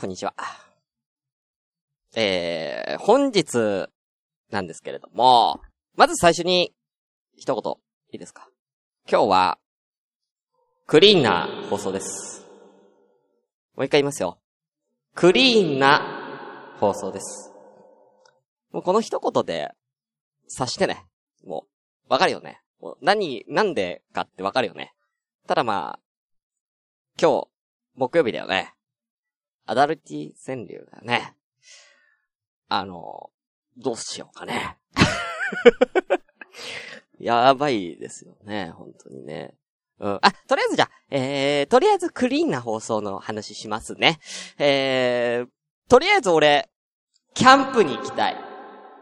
こんにちは。えー、本日なんですけれども、まず最初に一言いいですか？今日は、クリーンな放送です。もう一回言いますよ。クリーンな放送です。もうこの一言で、察してね。もう、わかるよね。もう何、なんでかってわかるよね。ただまあ、今日、木曜日だよね。アダルティ川柳だよね。あの、どうしようかね。やばいですよね、本当にね。うん。あ、とりあえずじゃあ、えー、とりあえずクリーンな放送の話しますね。えー、とりあえず俺、キャンプに行きたい。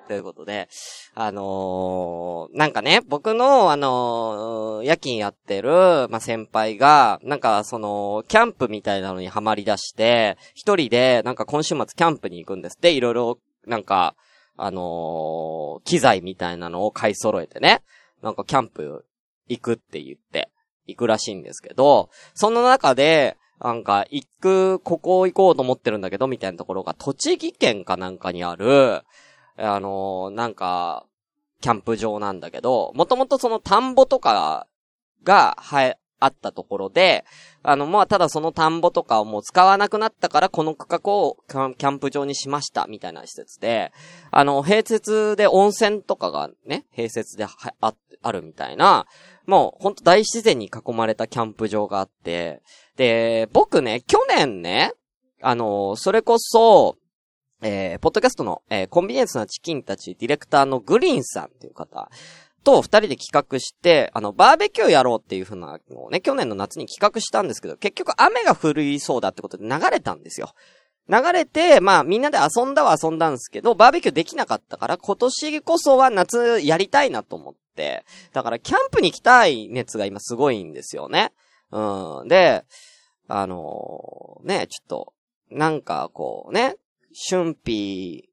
ということで、あのー、なんかね、僕の、あのー、夜勤やってる、まあ、先輩が、なんか、その、キャンプみたいなのにハマり出して、一人で、なんか今週末キャンプに行くんですって、いろいろ、なんか、あのー、機材みたいなのを買い揃えてね、なんかキャンプ行くって言って、行くらしいんですけど、その中で、なんか、行く、ここ行こうと思ってるんだけど、みたいなところが、栃木県かなんかにある、あのーなんか、キャンプ場なんだけど、もともとその田んぼとかが、はい、あったところで、あの、まあ、ただその田んぼとかをもう使わなくなったから、この区画をキャンプ場にしました、みたいな施設で、あの、併設で温泉とかがね、併設であ、あるみたいな、もう、ほんと大自然に囲まれたキャンプ場があって、で、僕ね、去年ね、あの、それこそ、えー、ポッドキャストの、えーコンビニエンスなチキンたちディレクターのグリーンさんっていう方と二人で企画して、あの、バーベキューやろうっていう風なのね、去年の夏に企画したんですけど、結局雨が降りそうだってことで流れたんですよ。流れて、まあみんなで遊んだは遊んだんですけど、バーベキューできなかったから、今年こそは夏やりたいなと思って、だからキャンプに行きたい熱が今すごいんですよね。うん。で、あのね、ちょっと、なんかこうね、春辟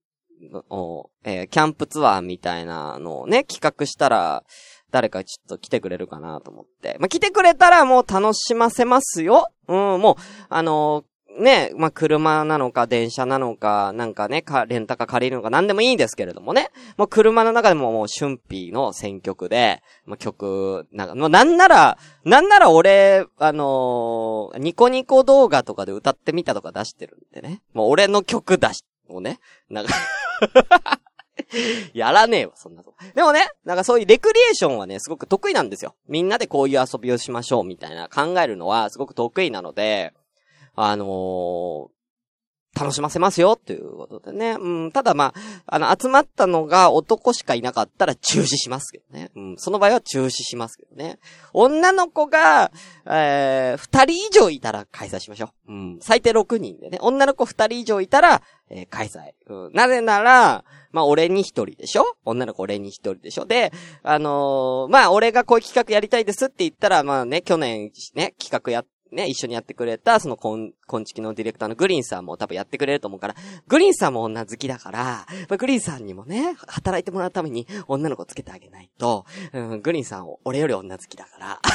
を、えーキャンプツアーみたいなのをね、企画したら、誰かちょっと来てくれるかなと思って。まあ、来てくれたらもう楽しませますよ。うん、もう、あのーね、まあ、車なのか、電車なのか、なんかね、か、レンタカー借りるのか、なんでもいいんですけれどもね。もう車の中でももう春季の選曲で、まあ、曲、なんか、もうなんなら、なんなら俺、あのーニコニコ動画とかで歌ってみたとか出してるんでね。もう俺の曲出し、もうね、なんか、やらねえわ、そんなと。でもね、なんかそういうレクリエーションはね、すごく得意なんですよ。みんなでこういう遊びをしましょう、みたいな考えるのはすごく得意なので、あのー楽しませますよ、っていうことでね。うん、ただまあ、あの、集まったのが男しかいなかったら中止しますけどね。うん、その場合は中止しますけどね。女の子が、えー、二人以上いたら開催しましょう。うん、最低6人でね。女の子二人以上いたら、えー開催。うん、なぜなら、まあ、俺に一人でしょ？女の子俺に一人でしょ？で、あのーまあ、俺がこういう企画やりたいですって言ったら、まあね、去年ね、企画やっ、ね、一緒にやってくれた、その、こん、こんちきのディレクターのグリーンさんも多分やってくれると思うから、グリーンさんも女好きだから、まあ、グリーンさんにもね、働いてもらうために女の子つけてあげないと、うん、グリーンさん俺より女好きだから。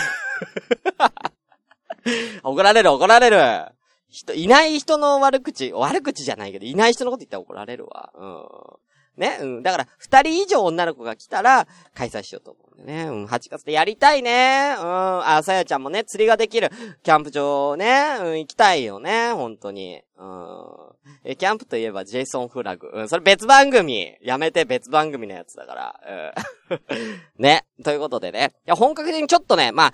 怒られる怒られる人、いない人の悪口、悪口じゃないけど、いない人のこと言ったら怒られるわ。うん。ね、うん。だから、二人以上女の子が来たら、開催しようと思うんね。うん。8月でやりたいね。うん。あ、さやちゃんもね、釣りができる、キャンプ場ね、うん、行きたいよね。本当に。うん。え、キャンプといえば、ジェイソンフラグ。うん、それ別番組。やめて、別番組のやつだから。うん。ね。ということでね。いや、本格的にちょっとね、まあ、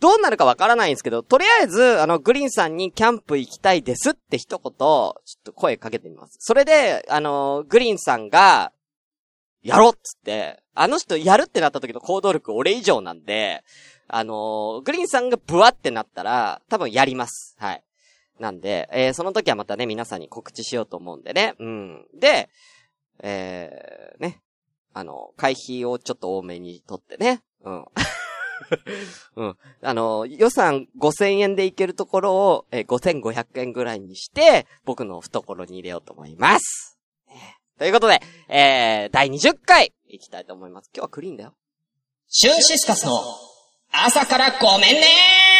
どうなるかわからないんですけど、とりあえず、あの、グリーンさんにキャンプ行きたいですって一言、ちょっと声かけてみます。それで、あの、グリーンさんが、やろうっつって、あの人やるってなった時の行動力俺以上なんで、あの、グリーンさんがブワってなったら、多分やります。はい。なんで、えーその時はまたね、皆さんに告知しようと思うんでね。うん。で、えー、ね。あの、会費をちょっと多めに取ってね。うん。うん。あの、予算5000円でいけるところを、えー5500円ぐらいにして、僕の懐に入れようと思います。ねということで、えー、第20回、いきたいと思います。今日はクリーンだよ。シュンシスカスの朝からごめんねー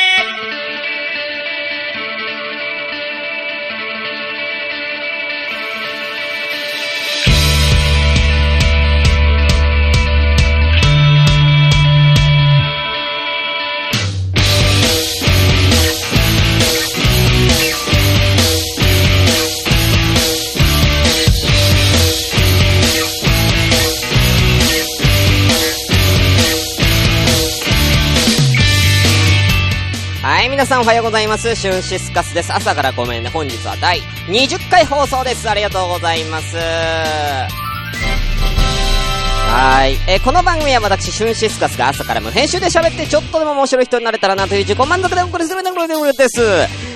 皆さんおはようございます。シュンシスカスです。朝からごめんね。本日は第20回放送です。ありがとうございます。はい。えーこの番組は私、シュンシスカスが朝から無編集で喋ってちょっとでも面白い人になれたらなという自己満足でお送りするのでございです。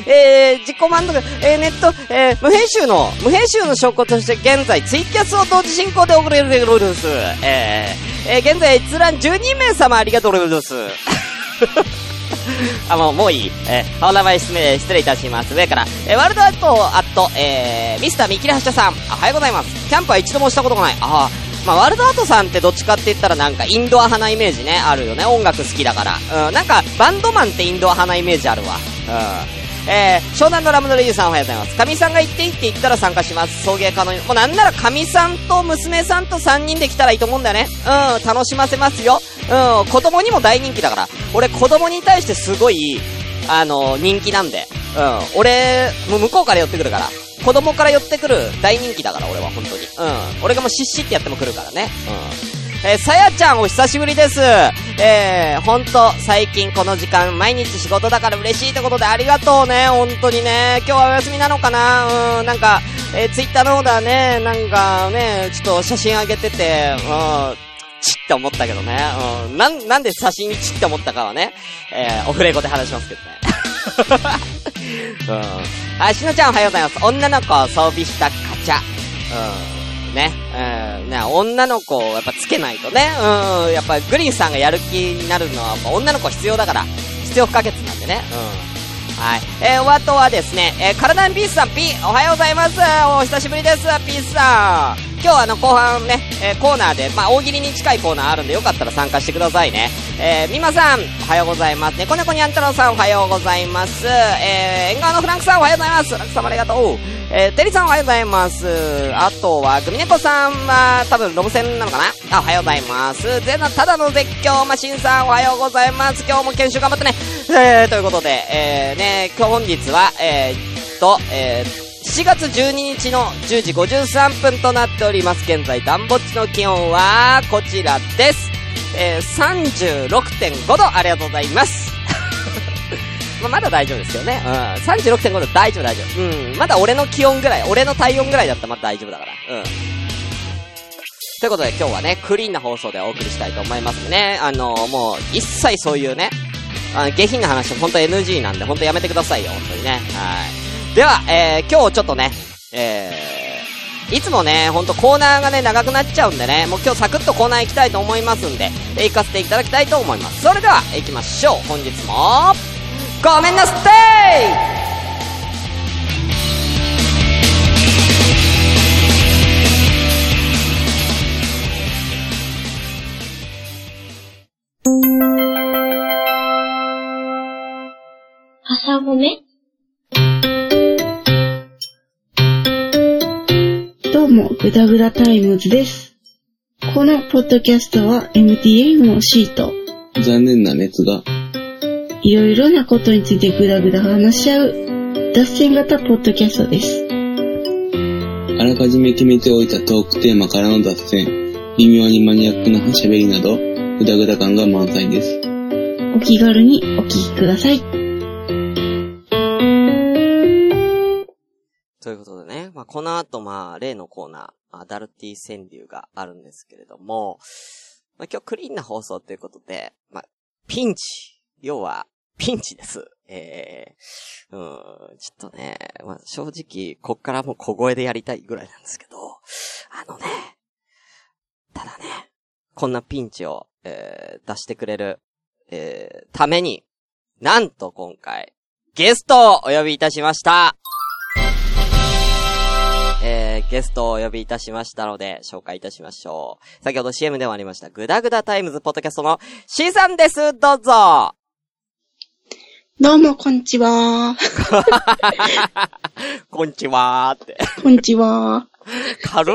えー、自己満足、えー、ネット、えー、無編集の、無編集の証拠として現在ツイキャスを同時進行で送れるでございます。えー、えー、現在閲覧12名様ありがとうございます。あ、もう、もういい。えー、お名前失礼、失礼いたします。上から、えー、ワールドアット、アット、えー、ミスターミキリハッシャさん、おはようございます。キャンプは一度もしたことがない。ああ、まあ、ワールドアートさんってどっちかって言ったらなんかインドア派なイメージね、あるよね。音楽好きだから。うん、なんか、バンドマンってインドア派なイメージあるわ。うん。えー、湘南のラムドレイユさんおはようございます。神さんが言っていいって言ったら参加します。送迎可能に。もうなんなら神さんと娘さんと3人で来たらいいと思うんだよね。うん、楽しませますよ。うん、子供にも大人気だから。俺子供に対してすごい、あの、人気なんで。うん、俺、もう向こうから寄ってくるから。子供から寄ってくる大人気だから、俺は本当に。うん。俺がもうシッシってやっても来るからね。うん。えさやちゃんお久しぶりです。えー、ほんと、最近この時間、毎日仕事だから嬉しいってことでありがとうね、本当にね。今日はお休みなのかな？うん、なんか、えー、ツイッターの方ではね、なんかね、ちょっと写真上げてて、うん、チって思ったけどね。うん、なん、なんで写真にチって思ったかはね、えー、オフレコで話しますけどね。うん。あ、しのちゃんおはようございます。女の子を装備したカチャ。うん。ね。うん。ね、女の子をやっぱつけないとね。うん。やっぱグリーンさんがやる気になるのは、やっぱ女の子必要だから。必要不可欠なんでね。うん。はい。えー、お後はですね、えー、体にピースさん、ピー、おはようございます。お久しぶりです、ピースさん。今日はあの、後半ね、えーコーナーで、まあ、大喜利に近いコーナーあるんで、よかったら参加してくださいね。えー、みまさん、おはようございます。猫猫にゃん太郎さん、おはようございます。えー、縁側のフランクさん、おはようございます。フランク様ありがとう。えー、テリさん、おはようございます。あとは、グミネコさんは、多分、ロム線なのかな？あ、おはようございます。ゼナ、ただの絶叫マシンさん、おはようございます。今日も研修頑張ってね。えー、ということで、えー、ね、今日本日は、えー、っと、えー、7月12日の10時53分となっております。現在、暖房地の気温は、こちらです。えー、36.5度、ありがとうございます。まあ、まだ大丈夫ですよね。うん。36.5度大丈夫大丈夫。うん。まだ俺の気温ぐらい、俺の体温ぐらいだったらまだ大丈夫だから。うん。ということで今日はね、クリーンな放送でお送りしたいと思いますね。あのもう、一切そういうね、あ下品な話も本当 NG なんで、本当やめてくださいよ、本当にね。はい。では、えー、今日ちょっとね、えー、いつもね、ほんとコーナーがね、長くなっちゃうんでね、もう今日サクッとコーナー行きたいと思いますんで、えー行かせていただきたいと思います。それでは、行きましょう。本日も、ごめんなさい朝ごめどうも、グダグダタイムズです。このポッドキャストは MTF のシート、残念な熱が、いろいろなことについてグダグダ話し合う、脱線型ポッドキャストです。あらかじめ決めておいたトークテーマからの脱線、微妙にマニアックな喋りなど、グダグダ感が満載です。お気軽にお聞きください。ということでね、まあ、この後、まあ、例のコーナー、アダルティ川柳があるんですけれども、まあ、今日クリーンな放送ということで、まあ、ピンチ。要は、ピンチです。えー、うん、ちょっとね、まあ、正直、こっからもう小声でやりたいぐらいなんですけど、あのね、ただね、こんなピンチを、えー、出してくれる、えー、ために、なんと今回、ゲストをお呼びいたしました。えー、ゲストをお呼びいたしましたので、紹介いたしましょう。先ほど CM でもありました、グダグダタイムズポッドキャストの C さんですどうぞどうも、こんちは。こんちはーって。こんちは。軽っ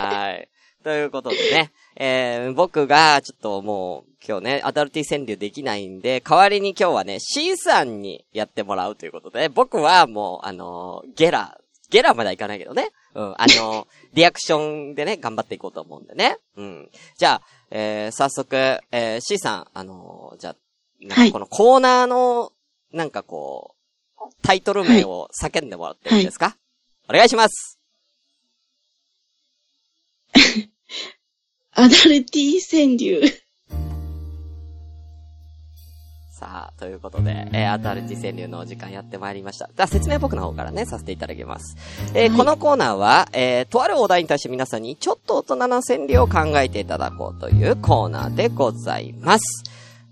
はい。ということでね、えー、僕が、ちょっともう、今日ね、アダルティ川柳できないんで、代わりに今日はね、C さんにやってもらうということで、僕はもう、あのーゲラ、ゲラまではいかないけどね。うん、あのー リアクションでね、頑張っていこうと思うんでね。うん。じゃあ、えー、早速、えー、C さん、あのーじゃあ、なんかこのコーナーの、なんかこう、タイトル名を叫んでもらっていいですか、お願いします。アダルティ川柳。さあ、ということで、えー、アダルティ川柳のお時間やってまいりました。では、説明僕の方からね、させていただきます。えーはいこのコーナーは、えー、とあるお題に対して皆さんにちょっと大人な川柳を考えていただこうというコーナーでございます。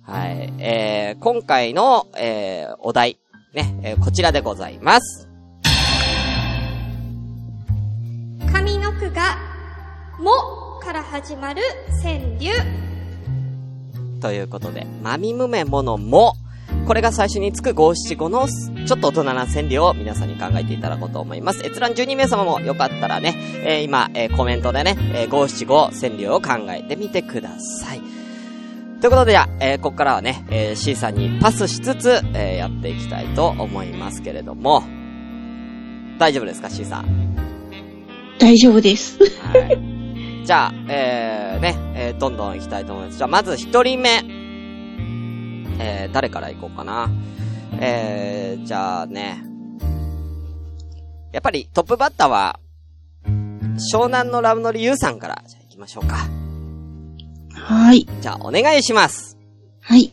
はい。えー、今回の、えー、お題、ね、えーこちらでございます。上の句が、もから始まる川柳。ということで、まみむめものも、これが最初につく五七五の、ちょっと大人な川柳を皆さんに考えていただこうと思います。閲覧12名様もよかったらね、えー今、えーコメントでね、えー五七五川柳を考えてみてください。ということで、じゃあ、えーここからはね、えー C さんにパスしつつ、えーやっていきたいと思いますけれども、大丈夫ですか、C さん？大丈夫です。はい。じゃあ、えー、ね、えー、どんどん行きたいと思います。じゃあ、まず一人目。えー、誰から行こうかな。えー、じゃあね。やっぱりトップバッターは、湘南のラブノリユウさんから、じゃあ行きましょうか。はい。じゃあ、お願いします。はい。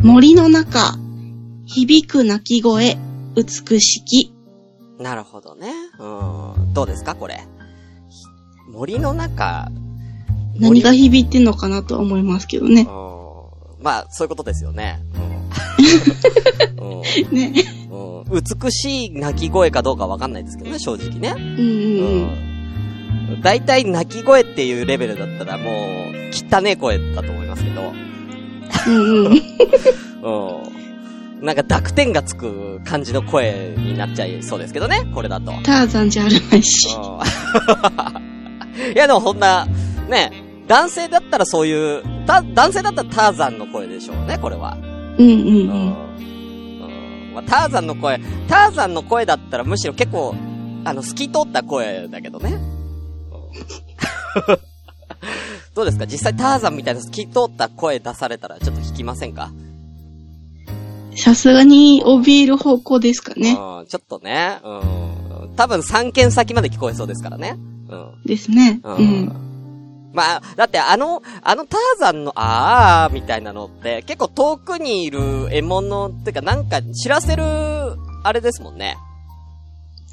森の中、響く鳴き声、美しき。なるほどね。うん。どうですか、これ？森の中、何が響いてんのかなとは思いますけどね。うん。まあ、そういうことですよね。ね。うん美しい鳴き声かどうかわかんないですけどね、正直ね。大体鳴き声っていうレベルだったらもう、汚ねえ声だと思いますけど。うんうん。うん。なんか濁点がつく感じの声になっちゃいそうですけどね、これだと。うん。ターザンじゃあるまいし。いやでもそんな、ね、男性だったらそういう、た、男性だったらターザンの声でしょうね、これは。うんうんうん。うん。うんまあ、ターザンの声、ターザンの声だったらむしろ結構、あの、透き通った声だけどね。うん どうですか？実際ターザンみたいな透き通った声出されたらちょっと引きませんか？さすがに怯える方向ですかね。うん、ちょっとね。うん。多分3軒先まで聞こえそうですからね。うん。ですね。ううんん。まあ、だってあの、あのターザンのあーみたいなのって結構遠くにいる獲物っていうかなんか知らせる、あれですもんね。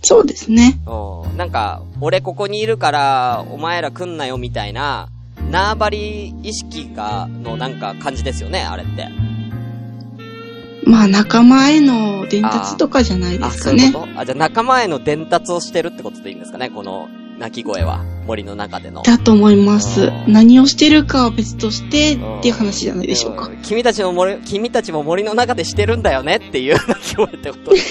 そうですね。うん。なんか、俺ここにいるから、お前ら来んなよみたいな、縄張り意識が、のなんか感じですよね、あれって。まあ仲間への伝達とかじゃないであ、すかね。そういうこと？あ、じゃあ仲間への伝達をしてるってことでいいんですかね、この鳴き声は。森の中での。だと思います何をしてるかは別としてっていう話じゃないでしょうかん。君たちの森、君たちも森の中でしてるんだよねっていう鳴き声ってこと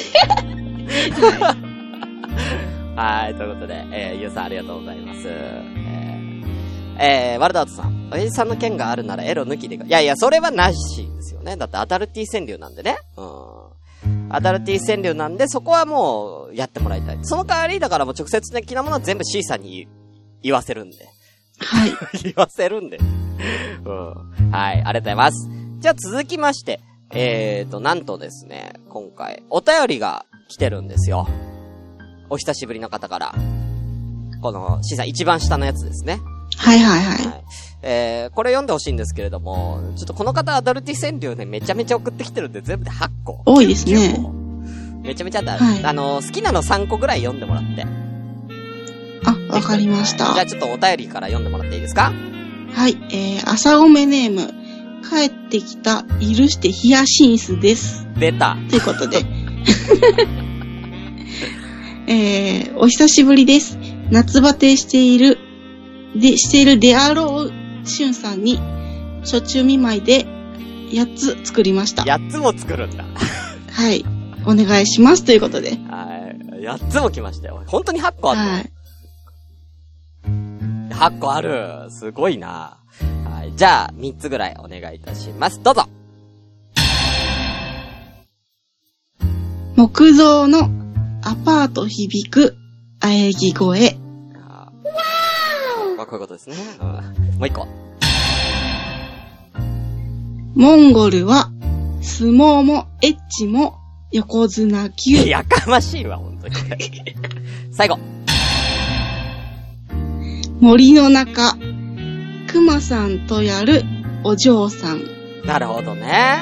はい、ということで、えー、ゆうさんありがとうございます。えー、えー、ワルダートさん。親父さんの剣があるならエロ抜きでか。いやいや、それはなしですよね。だってアダルティ川柳なんでね。うん。アダルティ川柳なんで、そこはもう、やってもらいたい。その代わり、だからもう直接的なものは全部 C さんに言わせるんで。はい。言わせるんで。うん。はい、ありがとうございます。じゃあ続きまして、えーと、なんとですね、今回、お便りが来てるんですよ。お久しぶりの方から。この、C さん一番下のやつですね。はいはいはい。はい。えー、これ読んでほしいんですけれども、ちょっとこの方アダルティ川柳ね、めちゃめちゃ送ってきてるんで、全部で8個。多いですね9個めちゃめちゃあった、はいあの、好きなの3個ぐらい読んでもらって。あ、わかりました。じゃあちょっとお便りから読んでもらっていいですか？い。えー、朝ごめネーム。帰ってきた、許してヒヤシンスです。出た。ということで。えー、お久しぶりです。夏バテしている、で、しているであろう、しゅんさんに、初中見舞いで、8つ作りました。8つも作るんだ。はい。お願いします。ということで。はい。8つも来ましたよ。本当に8個あるの、はい。8個ある。すごいな。はい。じゃあ、3つぐらいお願いいたします。どうぞ。木造のアパート響く喘ぎ声。こういうことですね。うん、もう1個。モンゴルは、相撲もエッチも横綱級。やかましいわ、本当に。最後。森の中、熊さんとやるお嬢さん。なるほどね。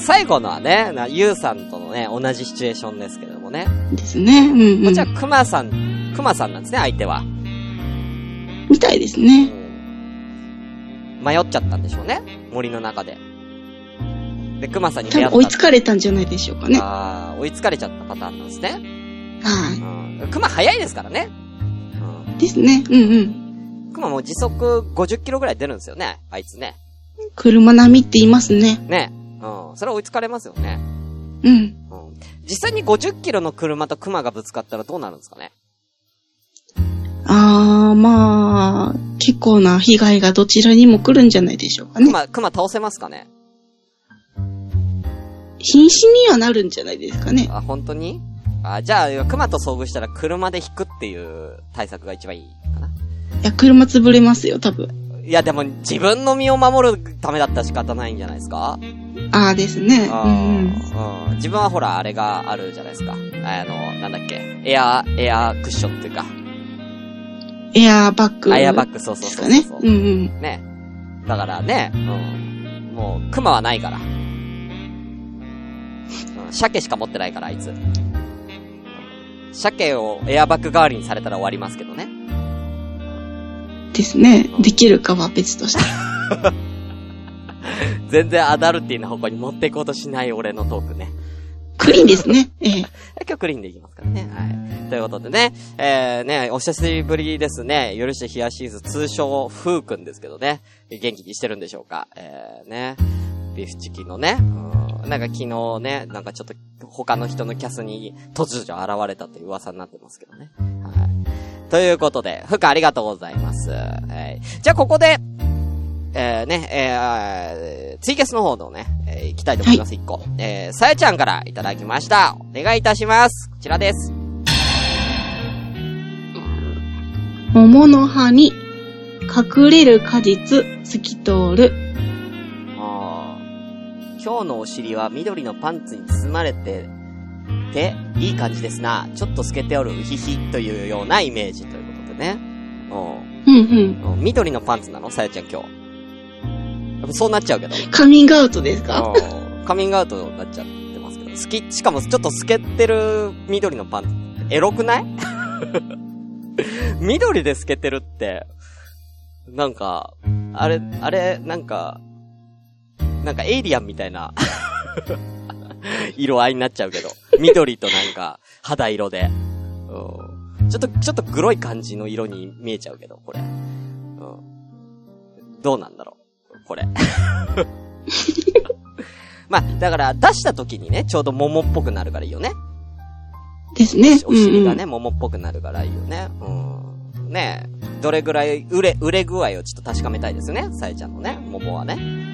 最後のはね、なゆうさんとのね、同じシチュエーションですけれどもね。ですね。うんうん。こっちは熊さん、熊さんなんですね、相手は。みたいですうね。ん迷っちゃったんでしょうね。森の中で。で、熊さんに多出会った。分追いつかれたんじゃないでしょうかね。ああ、追いつかれちゃったパターンなんですね。はうん。熊早いですからね。い。ですね。うんうん。うん。熊も時速50キロぐらい出るんですよね、あいつね。車並みって言いますね。ね。うん。それは追いつかれますよね。うん。うん。実際に50キロの車と熊がぶつかったらどうなるんですかねあー、まあ、結構な被害がどちらにも来るんじゃないでしょうかね。熊、熊倒せますかね？瀕死にはなるんじゃないですかね。あ、本当に？あ、じゃあ、熊と遭遇したら車で引くっていう対策が一番いいかな。いや、車潰れますよ、多分。いや、でも自分の身を守るためだったら仕方ないんじゃないですか？あーですね。あうんうん。自分はほら、あれがあるじゃないですか。あの、なんだっけ？エア、エアクッションっていうか。エアーバッグ。あエアバッグ、そうそうですかねそうそう。。うんうん。ね。だからね、うん。もう、熊はないから。うん、鮭しか持ってないから、あいつ。うん鮭をエアバッグ代わりにされたら終わりますけどね。ですね。できるかは別として。全然アダルティな方向に持っていこうとしない俺のトークね。クリーンですね。ええ。今日クリーンでいきますからね。はい。ということでね、えー、ね、お久しぶりですね。許してヒアシーズ通称、フーくんですけどね。元気にしてるんでしょうか。えー、ね。ビーフチキンのね、うん、なんか昨日ね、なんかちょっと他の人のキャスに突如現れたという噂になってますけどね。はい。ということで、ふかありがとうございます。はい。じゃあここで、えー、ね、えー、ツイキャスの方のね、えー、行きたいと思います、一、個。えー、さやちゃんからいただきました。お願いいたします。こちらです。桃の葉に隠れる果実透き通る。あー今日のお尻は緑のパンツに包まれて、て、いい感じですな。ちょっと透けておる、うひひ、というようなイメージということでね。ううんうん。ん。うん緑のパンツなの？さやちゃん今日。やっぱそうなっちゃうけど。カミングアウトですか？うんカミングアウトになっちゃってますけど。好き、しかもちょっと透けてる緑のパンツ。エロくない？緑で透けてるって、なんか、あれ、あれ、なんか、なんかエイリアンみたいな 色合いになっちゃうけど。緑となんか肌色で。うんちょっと、ちょっとグロい感じの色に見えちゃうけど、これ。うんどうなんだろうこれ。まあ、だから出した時にね、ちょうど桃っぽくなるからいいよね。ですね。お尻がね、うんうん桃っぽくなるからいいよね。うん。ねえどれぐらい、売れ、売れ具合をちょっと確かめたいですよね。さえちゃんのね、桃はね。うん。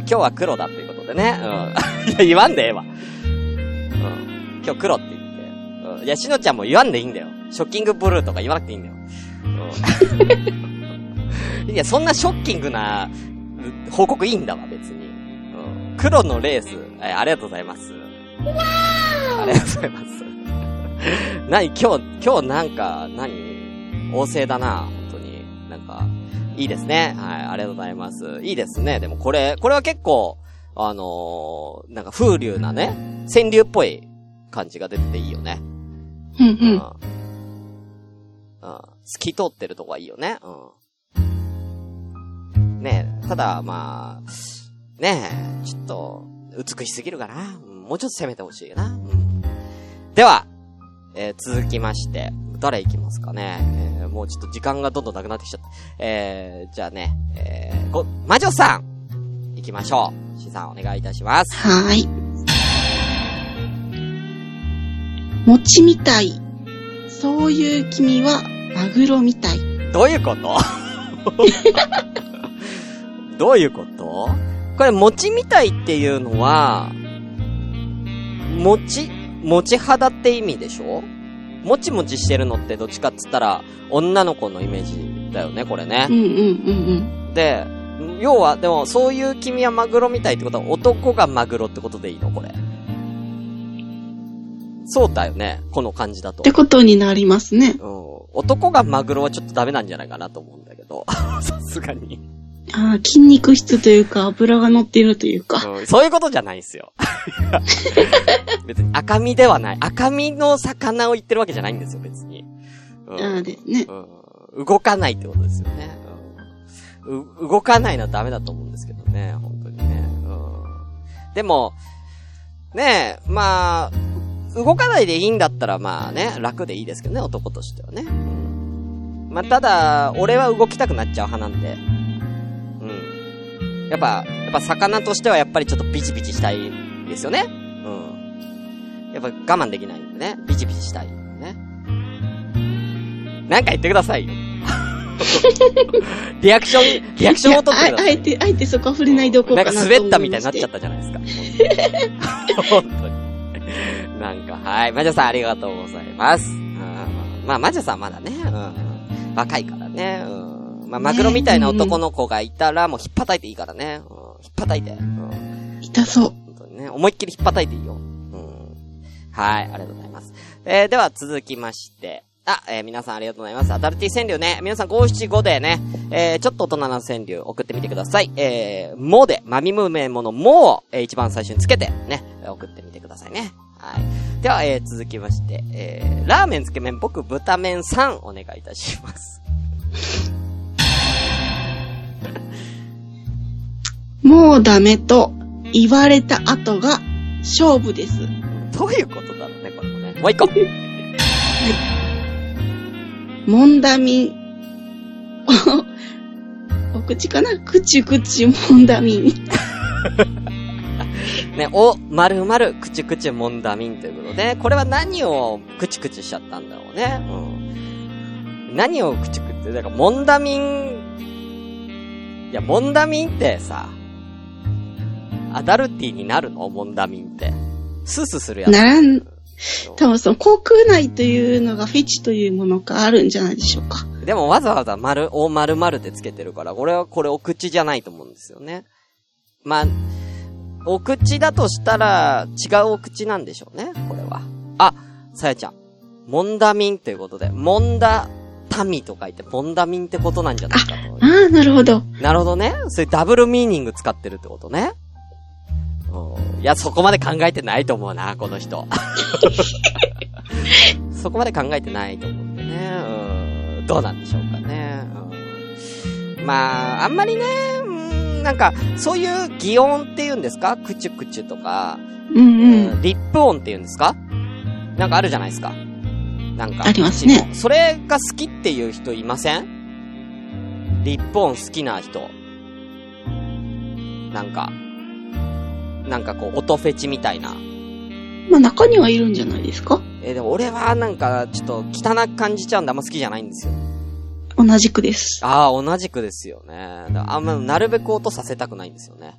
今日は黒だっていうことでね。うん。いや、言わんでええわ。うん。今日黒って言って。うん。いや、しのちゃんも言わんでいいんだよ。ショッキングブルーとか言わなくていいんだよ。うん。いや、そんなショッキングな報告いいんだわ、別に。うん。黒のレース、えありがとうございます。ありがとうございます。何今日、今日なんか、何旺盛だな、本当に。なんか、いいですね。はい、ありがとうございます。いいですね。でもこれ、これは結構、あのーなんか風流なね、川柳っぽい感じが出てていいよね。うんうん。うん。うん。透き通ってるとこはいいよね。うん。ねえ、ただ、まあ、ねえ、ちょっと、美しすぎるかな。うんもうちょっと攻めてほしいな。うん。では、えー続きまして、誰行きますかね。えーもうちょっと時間がどんどんなくなってきちゃった。えー、じゃあね、えー、ご、魔女さん行きましょう。しさんお願いいたします。はーい。餅みたい。そういう君はマグロみたい。どういうこと？どういうこと？これ、餅みたいっていうのは、餅餅肌って意味でしょ？もちもちしてるのってどっちかっつったら、女の子のイメージだよね、これねうん。うんうんで、要は、でも、そういう君はマグロみたいってことは男がマグロってことでいいの？これ。そうだよね。この感じだとって。ことになりますね。うん。男がマグロはちょっとダメなんじゃないかなと思うんだけど。さすがに。あー筋肉質というか、油が乗っているというか。うん。そういうことじゃないんですよ。別に赤身ではない。赤身の魚を言ってるわけじゃないんですよ、別に。うんあーですね。うん。動かないってことですよね。うん。う動かないのはダメだと思うんですけどね、本当にね。うん。でも、ねえ、まあ、動かないでいいんだったらまあね、楽でいいですけどね、男としてはね。うん。まあ、ただ、俺は動きたくなっちゃう派なんで。うん。やっぱ、やっぱ魚としてはやっぱりちょっとビチビチしたいですよね。うん。やっぱ我慢できないんでね、ビチビチしたいね。なんか言ってくださいよ。リアクション、リアクションを取ってください。ああえて、あえてそこは触れないでおこうなんかかなと思いまして。滑ったみたいになっちゃったじゃないですか。本当に。なんか、はい。魔女さんありがとうございます。うんまあ、魔女さんまだね、うん、若いからね。うん、まあ、マグロみたいな男の子がいたら、もう引っ叩いていいからね。うん、引っ叩いて。うん痛そう。本当にね、思いっきり引っ叩いていいよ。うん。はい、ありがとうございます。えー、では続きまして。あ、えー、皆さんありがとうございます。アダルティ川柳ね。皆さん575でね、えー、ちょっと大人な川柳送ってみてください。えー、もで、まみむめものもを、えー、一番最初につけて、ね、送ってみてくださいね。はい。では、えー、続きまして、えー、ラーメンつけ麺僕豚麺3お願いいたします。もうダメと言われた後が勝負です。どういうことだろうね、これもね。もう一個。もんだみん。おお口かな？くちゅくちゅもんだみん。ね、お、まるまる、くちゅくちゅもんだみんということで、これは何をくちゅくちゅしちゃったんだろうね。うん。何をくちゅくちゅ、だから、もんだみん、いや、もんだみんってさ、アダルティになるの？もんだみんって。スースーするやつ。ならん、多分その航空内というのがフェチというものがあるんじゃないでしょうか。でもわざわざ丸、大丸々ってつけてるから、俺はこれお口じゃないと思うんですよね。まあ、お口だとしたら、違うお口なんでしょうね、これは。あ、さやちゃん。モンダミンということで、モンダタミと書いて、モンダミンってことなんじゃないかと。ああ、なるほど。なるほどね。そういうダブルミーニング使ってるってことね。うんいや、そこまで考えてないと思うな、この人。そこまで考えてないと思うんでね。うん、どうなんでしょうかね。うん、まあ、あんまりね、うん、なんか、そういう擬音って言うんですか？クチュクチュとか、うんうん。うんリップ音って言うんですか？なんかあるじゃないですか。なんか。ありますね。それが好きっていう人いません？リップ音好きな人。なんか。なんかこう、音フェチみたいな。まあ中にはいるんじゃないですか？えーでも俺はなんか、ちょっと汚く感じちゃうんであんま好きじゃないんですよ。同じくです。ああ、同じくですよね。あんま、なるべく音させたくないんですよね。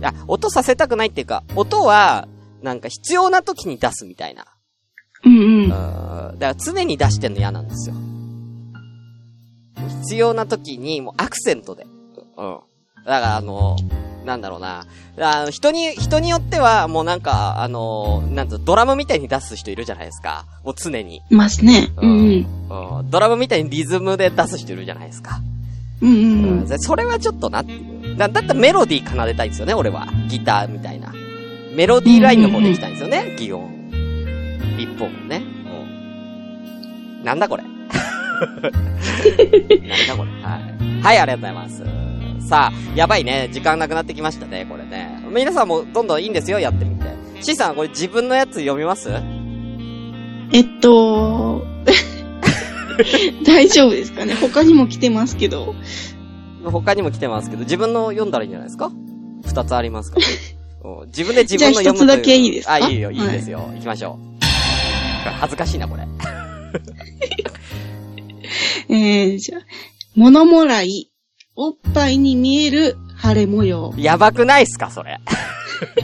いや、音させたくないっていうか、音は、なんか必要な時に出すみたいな。うんう。うんん。だから常に出してんの嫌なんですよ。必要な時に、もうアクセントで。うん。だからあの、なんだろうな。あの、人に、人によっては、もうなんか、あの、なんと、ドラムみたいに出す人いるじゃないですか。もう常に。いますね。うんうん。うん。ドラムみたいにリズムで出す人いるじゃないですか。うんううんうん。ん。それはちょっとなっていう。だ、だったらメロディー奏でたいんですよね、俺は。ギターみたいな。メロディーラインの方で行きたいんですよね、擬音。一本ね。うん。なんだこれ。なんだこれ。はい。はい、ありがとうございます。さあ、やばいね。時間なくなってきましたね、これね。皆さんもどんどんいいんですよ、やってみて。C さん、これ自分のやつ読みます？えっと、大丈夫ですかね他にも来てますけど。他にも来てますけど、自分の読んだらいいんじゃないですか？二つありますか？自分で自分の読むというじゃあ一つだけいいですか？あ、いいよ、いいですよ。行きましょう。恥ずかしいな、これ。えー、じゃあ、物もらい、おっぱいに見える晴れ模様。やばくないっすか、それ。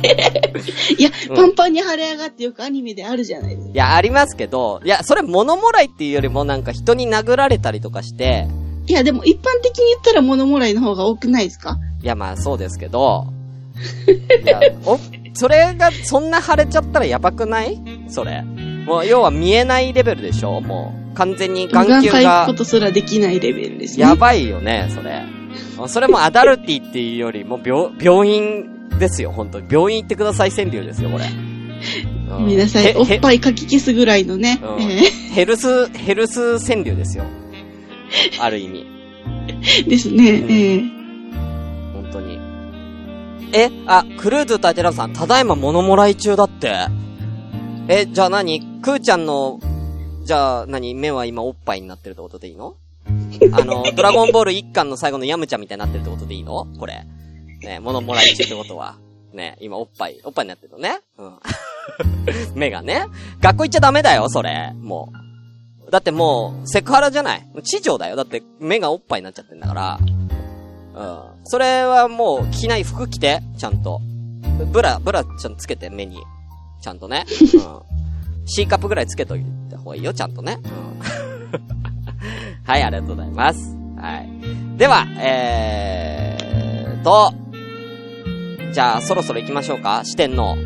いや、うんパンパンに腫れ上がってよくアニメであるじゃないですか。いや、ありますけど、いや、それ物もらいっていうよりもなんか人に殴られたりとかして、いや、でも一般的に言ったら物もらいの方が多くないですか？いや、まあそうですけど、いや、お、それがそんな腫れちゃったらやばくない？それ。もう要は見えないレベルでしょ？もう。完全に眼球眼科行くがことすらできないレベルですね。やばいよね、それ。それもアダルティっていうよりも病、病院ですよ、本当に。病院行ってください川柳ですよ、これ。んなさい。へへおっぱいかき消すぐらいのね。うんえヘルス、ヘルス川柳ですよ。ある意味。ー ですね。うんえー本当に。え、あ、クルーズタテラさん、ただいま物もらい中だって。え、じゃあ何？クーちゃんの、じゃあ何？目は今おっぱいになってるってことでいいの？あの、ドラゴンボール一巻の最後のヤムちゃんみたいになってるってことでいいの？これ。ね、物もらい中ってことは。ね、今おっぱい、おっぱいになってるのね。うん。目がね。学校行っちゃダメだよ、それ。もう。だってもう、セクハラじゃない？地上だよ。だって目がおっぱいになっちゃってんだから。うん。それはもう着ない服着て、ちゃんと。ブラ、ブラちゃんつけて、目に。ちゃんとね。うん。C カップぐらいつけといた方がいいよ、ちゃんとね。うん。はい、ありがとうございます。はい。では、えーと、じゃあ、そろそろ行きましょうか四天王。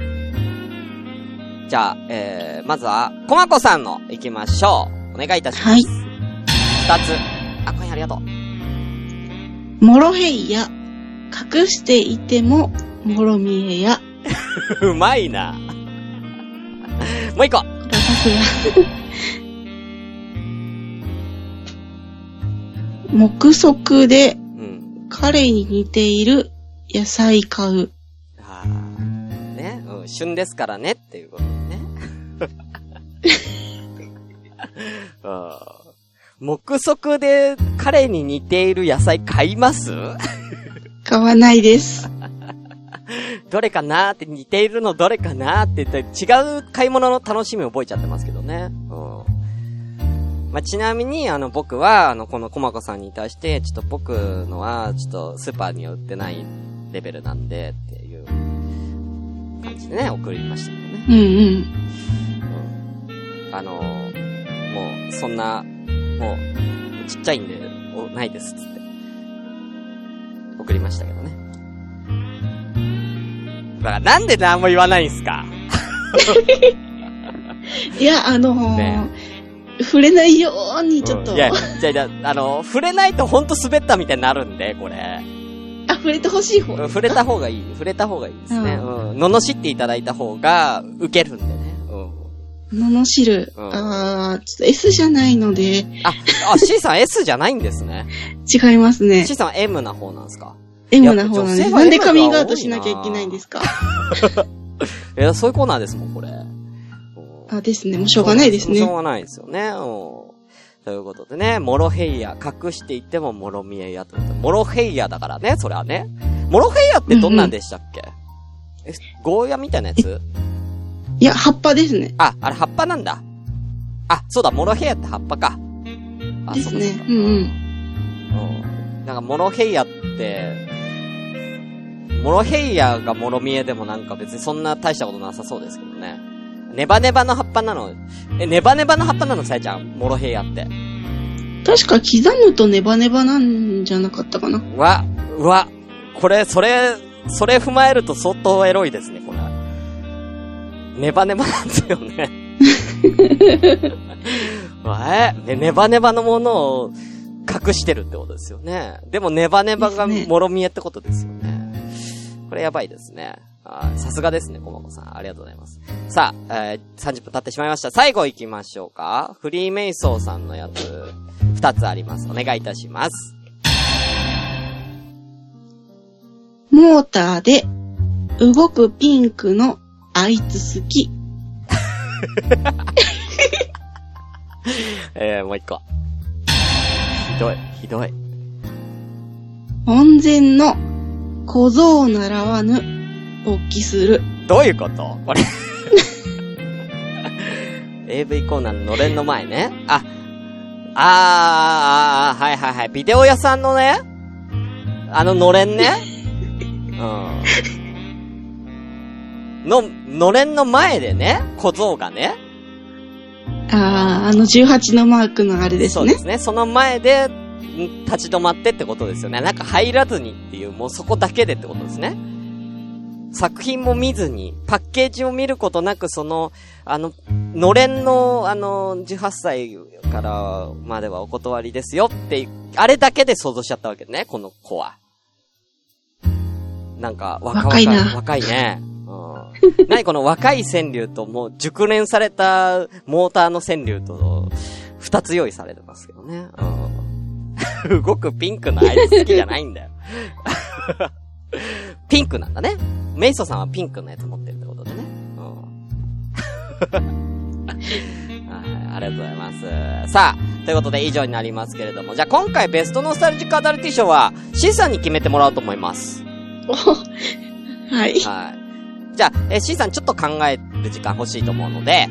じゃあ、えー、まずは、コマコさんの行きましょう。お願いいたします。はい。二つ。あ、今夜ありがとう。モロヘイヤ。隠していても、モロミエヤ。うまいな。もう一個。さすが。目測でうん。彼に似ている野菜買う。あーね、うん、旬ですからねっていうことね。うん目測で彼に似ている野菜買います？買わないです。どれかなーって似ているのどれかなーって言って違う買い物の楽しみを覚えちゃってますけどね。うん。まあ、ちなみに、あの、僕は、あの、このコマコさんに対して、ちょっと僕のは、ちょっとスーパーには売ってないレベルなんで、っていう感じでね、送りましたけどね。うんうん。うん。あのもう、そんな、もう、ちっちゃいんで、おないです、つって。送りましたけどね。だから、なんで何も言わないんすか？いや、あのーね触れないようにちょっと、うんいや、じゃあじゃあ、あの、触れないとほんと滑ったみたいになるんで、これ。あ、触れてほしい方。うん触れた方がいい。触れた方がいいですね。ううん。罵っていただいた方が、受けるんでね。うん。罵る。うんあー、ちょっと S じゃないので、あ、あ、C さん S じゃないんですね。違いますね C。さんは M な方なんですか？M な方なんです。なんでカミングアウトしなきゃいけないんですか？いや、そういうコーナーですもん、これ。うんあ、ですね。もうしょうがないですね。しょうがないですよね。うん。ということでね、モロヘイヤ、隠していてもモロミエヤってことでモロヘイヤだからね、それはね。モロヘイヤってどんなんでしたっけ、え、ゴーヤみたいなやつ？いや、葉っぱですね。あ、あれ葉っぱなんだ。あ、そうだ、モロヘイヤって葉っぱか。あですねそううんうんうん。なんか、モロヘイヤって、モロヘイヤがモロミエでもなんか別にそんな大したことなさそうですけどね。ネバネバの葉っぱなの。え、ネバネバの葉っぱなのさやちゃん。モロヘイヤって。確か刻むとネバネバなんじゃなかったかな。うわ、うわ、これ、それ、それ踏まえると相当エロいですね、これ。ネバネバなんですよね。えね、ネバネバのものを隠してるってことですよね。でもネバネバがもろみえってことですよね。これやばいですね。あーさすがですね、コマコさん。ありがとうございます。さあ、えー、30分経ってしまいました。最後行きましょうか。フリーメイソーさんのやつ、2つあります。お願いいたします。モーターで動くピンクのあいつ好き。えー、もう一個。ひどい、ひどい。温泉の小僧習わぬ勃起する。どういうこと？これ。AV コーナーののれんの前ね。あ、あー、あー、はいはいはい。ビデオ屋さんのね、あののれんね。うん。の、のれんの前でね、小僧がね。あー、あの18のマークのあれですねそうで。すね。その前で、ん立ち止まってってことですよね。なんか入らずにっていう、もうそこだけでってことですね。作品も見ずに、パッケージを見ることなく、その、あの、のれんの、あの、18歳からまではお断りですよって、あれだけで想像しちゃったわけね、この子は。なんか、若若いな若いね。うん。何この若い川柳ともう熟練されたモーターの川柳と、二つ用意されてますけどね。うん。動くピンクのあいつ好きじゃないんだよ。ピンクなんだね。メイソさんはピンクのやつ持ってるってことでね。うん。はい、ありがとうございます。さあ、ということで以上になりますけれども、じゃあ今回ベストノスタルジックアダルティ賞は C さんに決めてもらおうと思います。おはい。はい。じゃあ、えー C さんちょっと考える時間欲しいと思うので、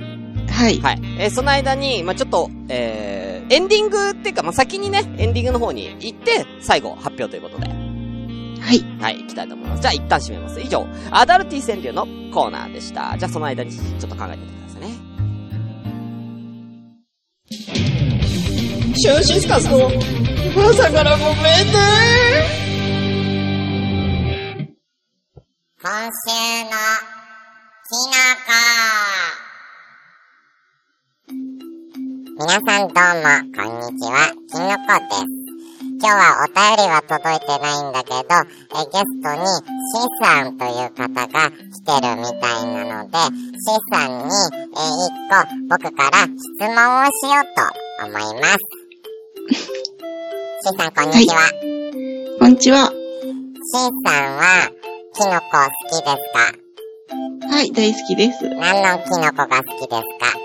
はい。はい。えーその間に、まあ、ちょっと、えー、エンディングっていうか、まあ、先にね、エンディングの方に行って、最後発表ということで、はい。はい、行きたいと思います。じゃあ一旦締めます。以上、アダルティ川柳のコーナーでした。じゃあその間にちょっと考えてみてくださいね。シュンシスカスの朝からごめんね今週のきのこ。皆さんどうも、こんにちは、きのこです。今日はお便りは届いてないんだけど、えゲストに C さんという方が来てるみたいなので、C さんに、え一個僕から質問をしようと思います。C さんこんにちは。こんにちは。C さんは、キノコ好きですか？はい、大好きです。何のキノコが好きですか？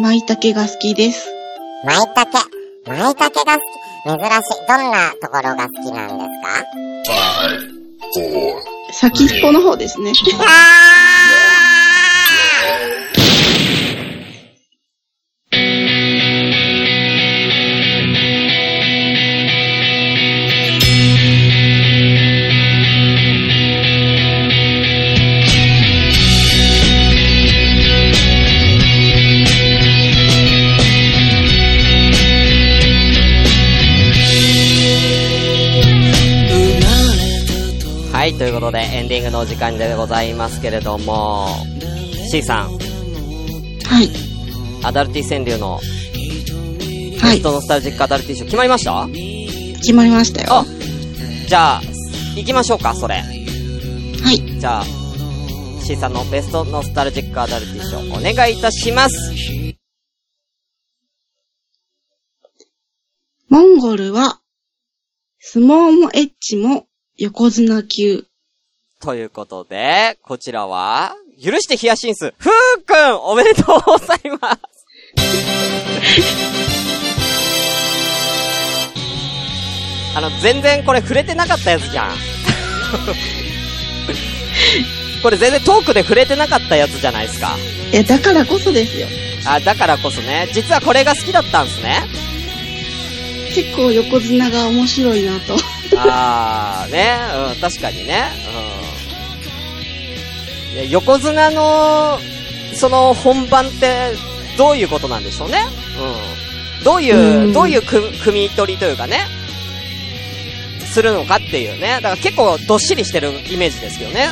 舞茸が好きです。舞茸。舞茸が好き。珍しい。どんなところが好きなんですか？先っぽの方ですね。はい、ということでエンディングのお時間でございますけれども、C さん、はい。アダルティ川柳の、はい。ベストノスタルジックアダルティ賞決まりました？決まりましたよ。あじゃあ、行きましょうか、それ。はい。じゃあ、C さんのベストノスタルジックアダルティ賞お願いいたします。モンゴルは、相撲もエッチも横綱級。ということで、こちらは、許してヒヤシンス、ふうくんおめでとうございます あの、全然これ触れてなかったやつじゃん。これ全然トークで触れてなかったやつじゃないですか。いや、だからこそですよ。あ、だからこそね、実はこれが好きだったんですね。結構横綱が面白いなと。あー、ね、うん、確かにね。うん。横綱の、その本番って、どういうことなんでしょうね？うん。どういう、うんどういうく、組み取りというかね。するのかっていうね。だから結構どっしりしてるイメージですけどね。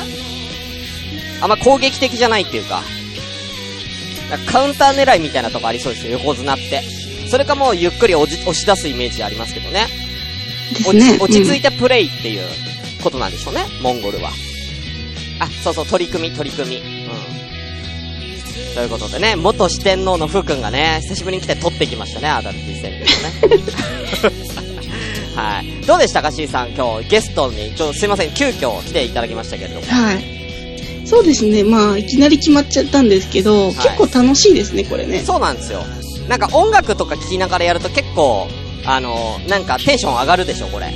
あんま攻撃的じゃないっていうか。だからカウンター狙いみたいなとこありそうですよ、横綱って。それかもうゆっくり押し押し出すイメージありますけどね。ね。落ち、落ち着いて、てプレイっていうことなんでしょうね、モンゴルは。あ、そうそう、取り組み、取り組み。うん。ということでね、元四天王のふうくんがね、久しぶりに来て取ってきましたね、アダルティ戦でね。はい。どうでしたか、C さん、今日ゲストに、ちょ、すいません、急遽来ていただきましたけれども。はい。そうですね。まあ、いきなり決まっちゃったんですけど、結構楽しいですね、これね。そうなんですよ。なんか音楽とか聴きながらやると結構、あの、なんかテンション上がるでしょ、これ。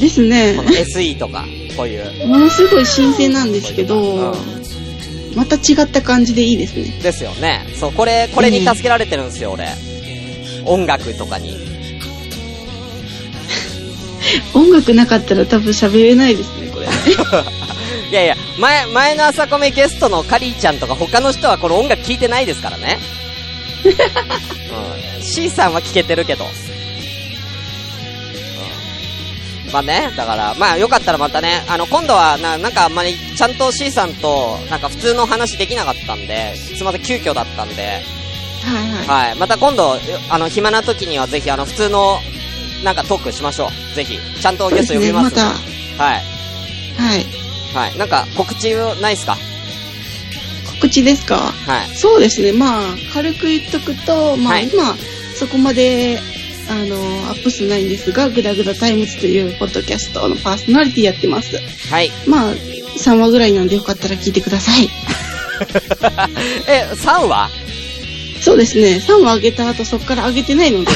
ですねこ。の SE とか、こういう。ものすごい新鮮なんですけど、うんまた違った感じでいいですね。ですよね。そう、これ、これに助けられてるんですよ、俺。音楽とかに。音楽なかったら多分喋れないですね、これ。いやいや、前、前の朝コメゲストのカリーちゃんとか他の人はこの音楽聴いてないですからね。うん。C さんは聴けてるけど。まあね、だから、まあよかったらまたね、あの、今度はな、なんかあんまり、ちゃんと C さんと、なんか普通の話できなかったんで、すいません、急遽だったんで、はいはい。はい。また今度、あの、暇な時にはぜひ、あの、普通の、なんかトークしましょう。ぜひ。ちゃんとゲスト呼びますねはい。はい。はい。なんか、告知ないっすか？告知ですか？はい。そうですね。まあ、軽く言っとくと、まあ、はい今、そこまで、あの、アップ数ないんですが、グダグダタイムズというポッドキャストのパーソナリティやってます。はい。まあ、3話ぐらいなんでよかったら聞いてください。え、3話？そうですね。3話上げた後、そこから上げてないので。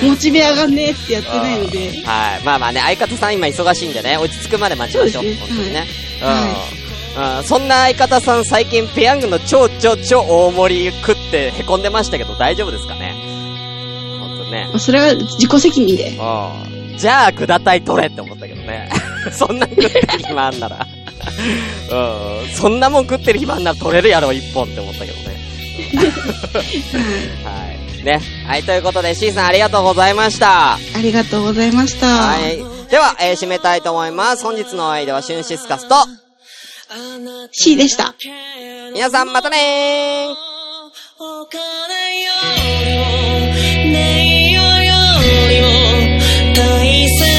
モチベ上がんねえってやってないので。はい。まあまあね、相方さん今忙しいんでね、落ち着くまで待ちましょう。そうですね本当にね。はうん。うん、そんな相方さん最近ペヤングの超超超大盛り食って凹んでましたけど大丈夫ですかね？ね。まあそれは自己責任で。うん。じゃあ、くだたい取れって思ったけどね。そんな食ってる暇あんなら。うん。そんなもん食ってる暇あんなら取れるやろ、一本って思ったけどね。はい。ね。はい、ということで、C さんありがとうございました。ありがとうございました。はい。では、えー締めたいと思います。本日のお相手はシュンシスカスと、C でした。皆さんまたねーお金よりも He.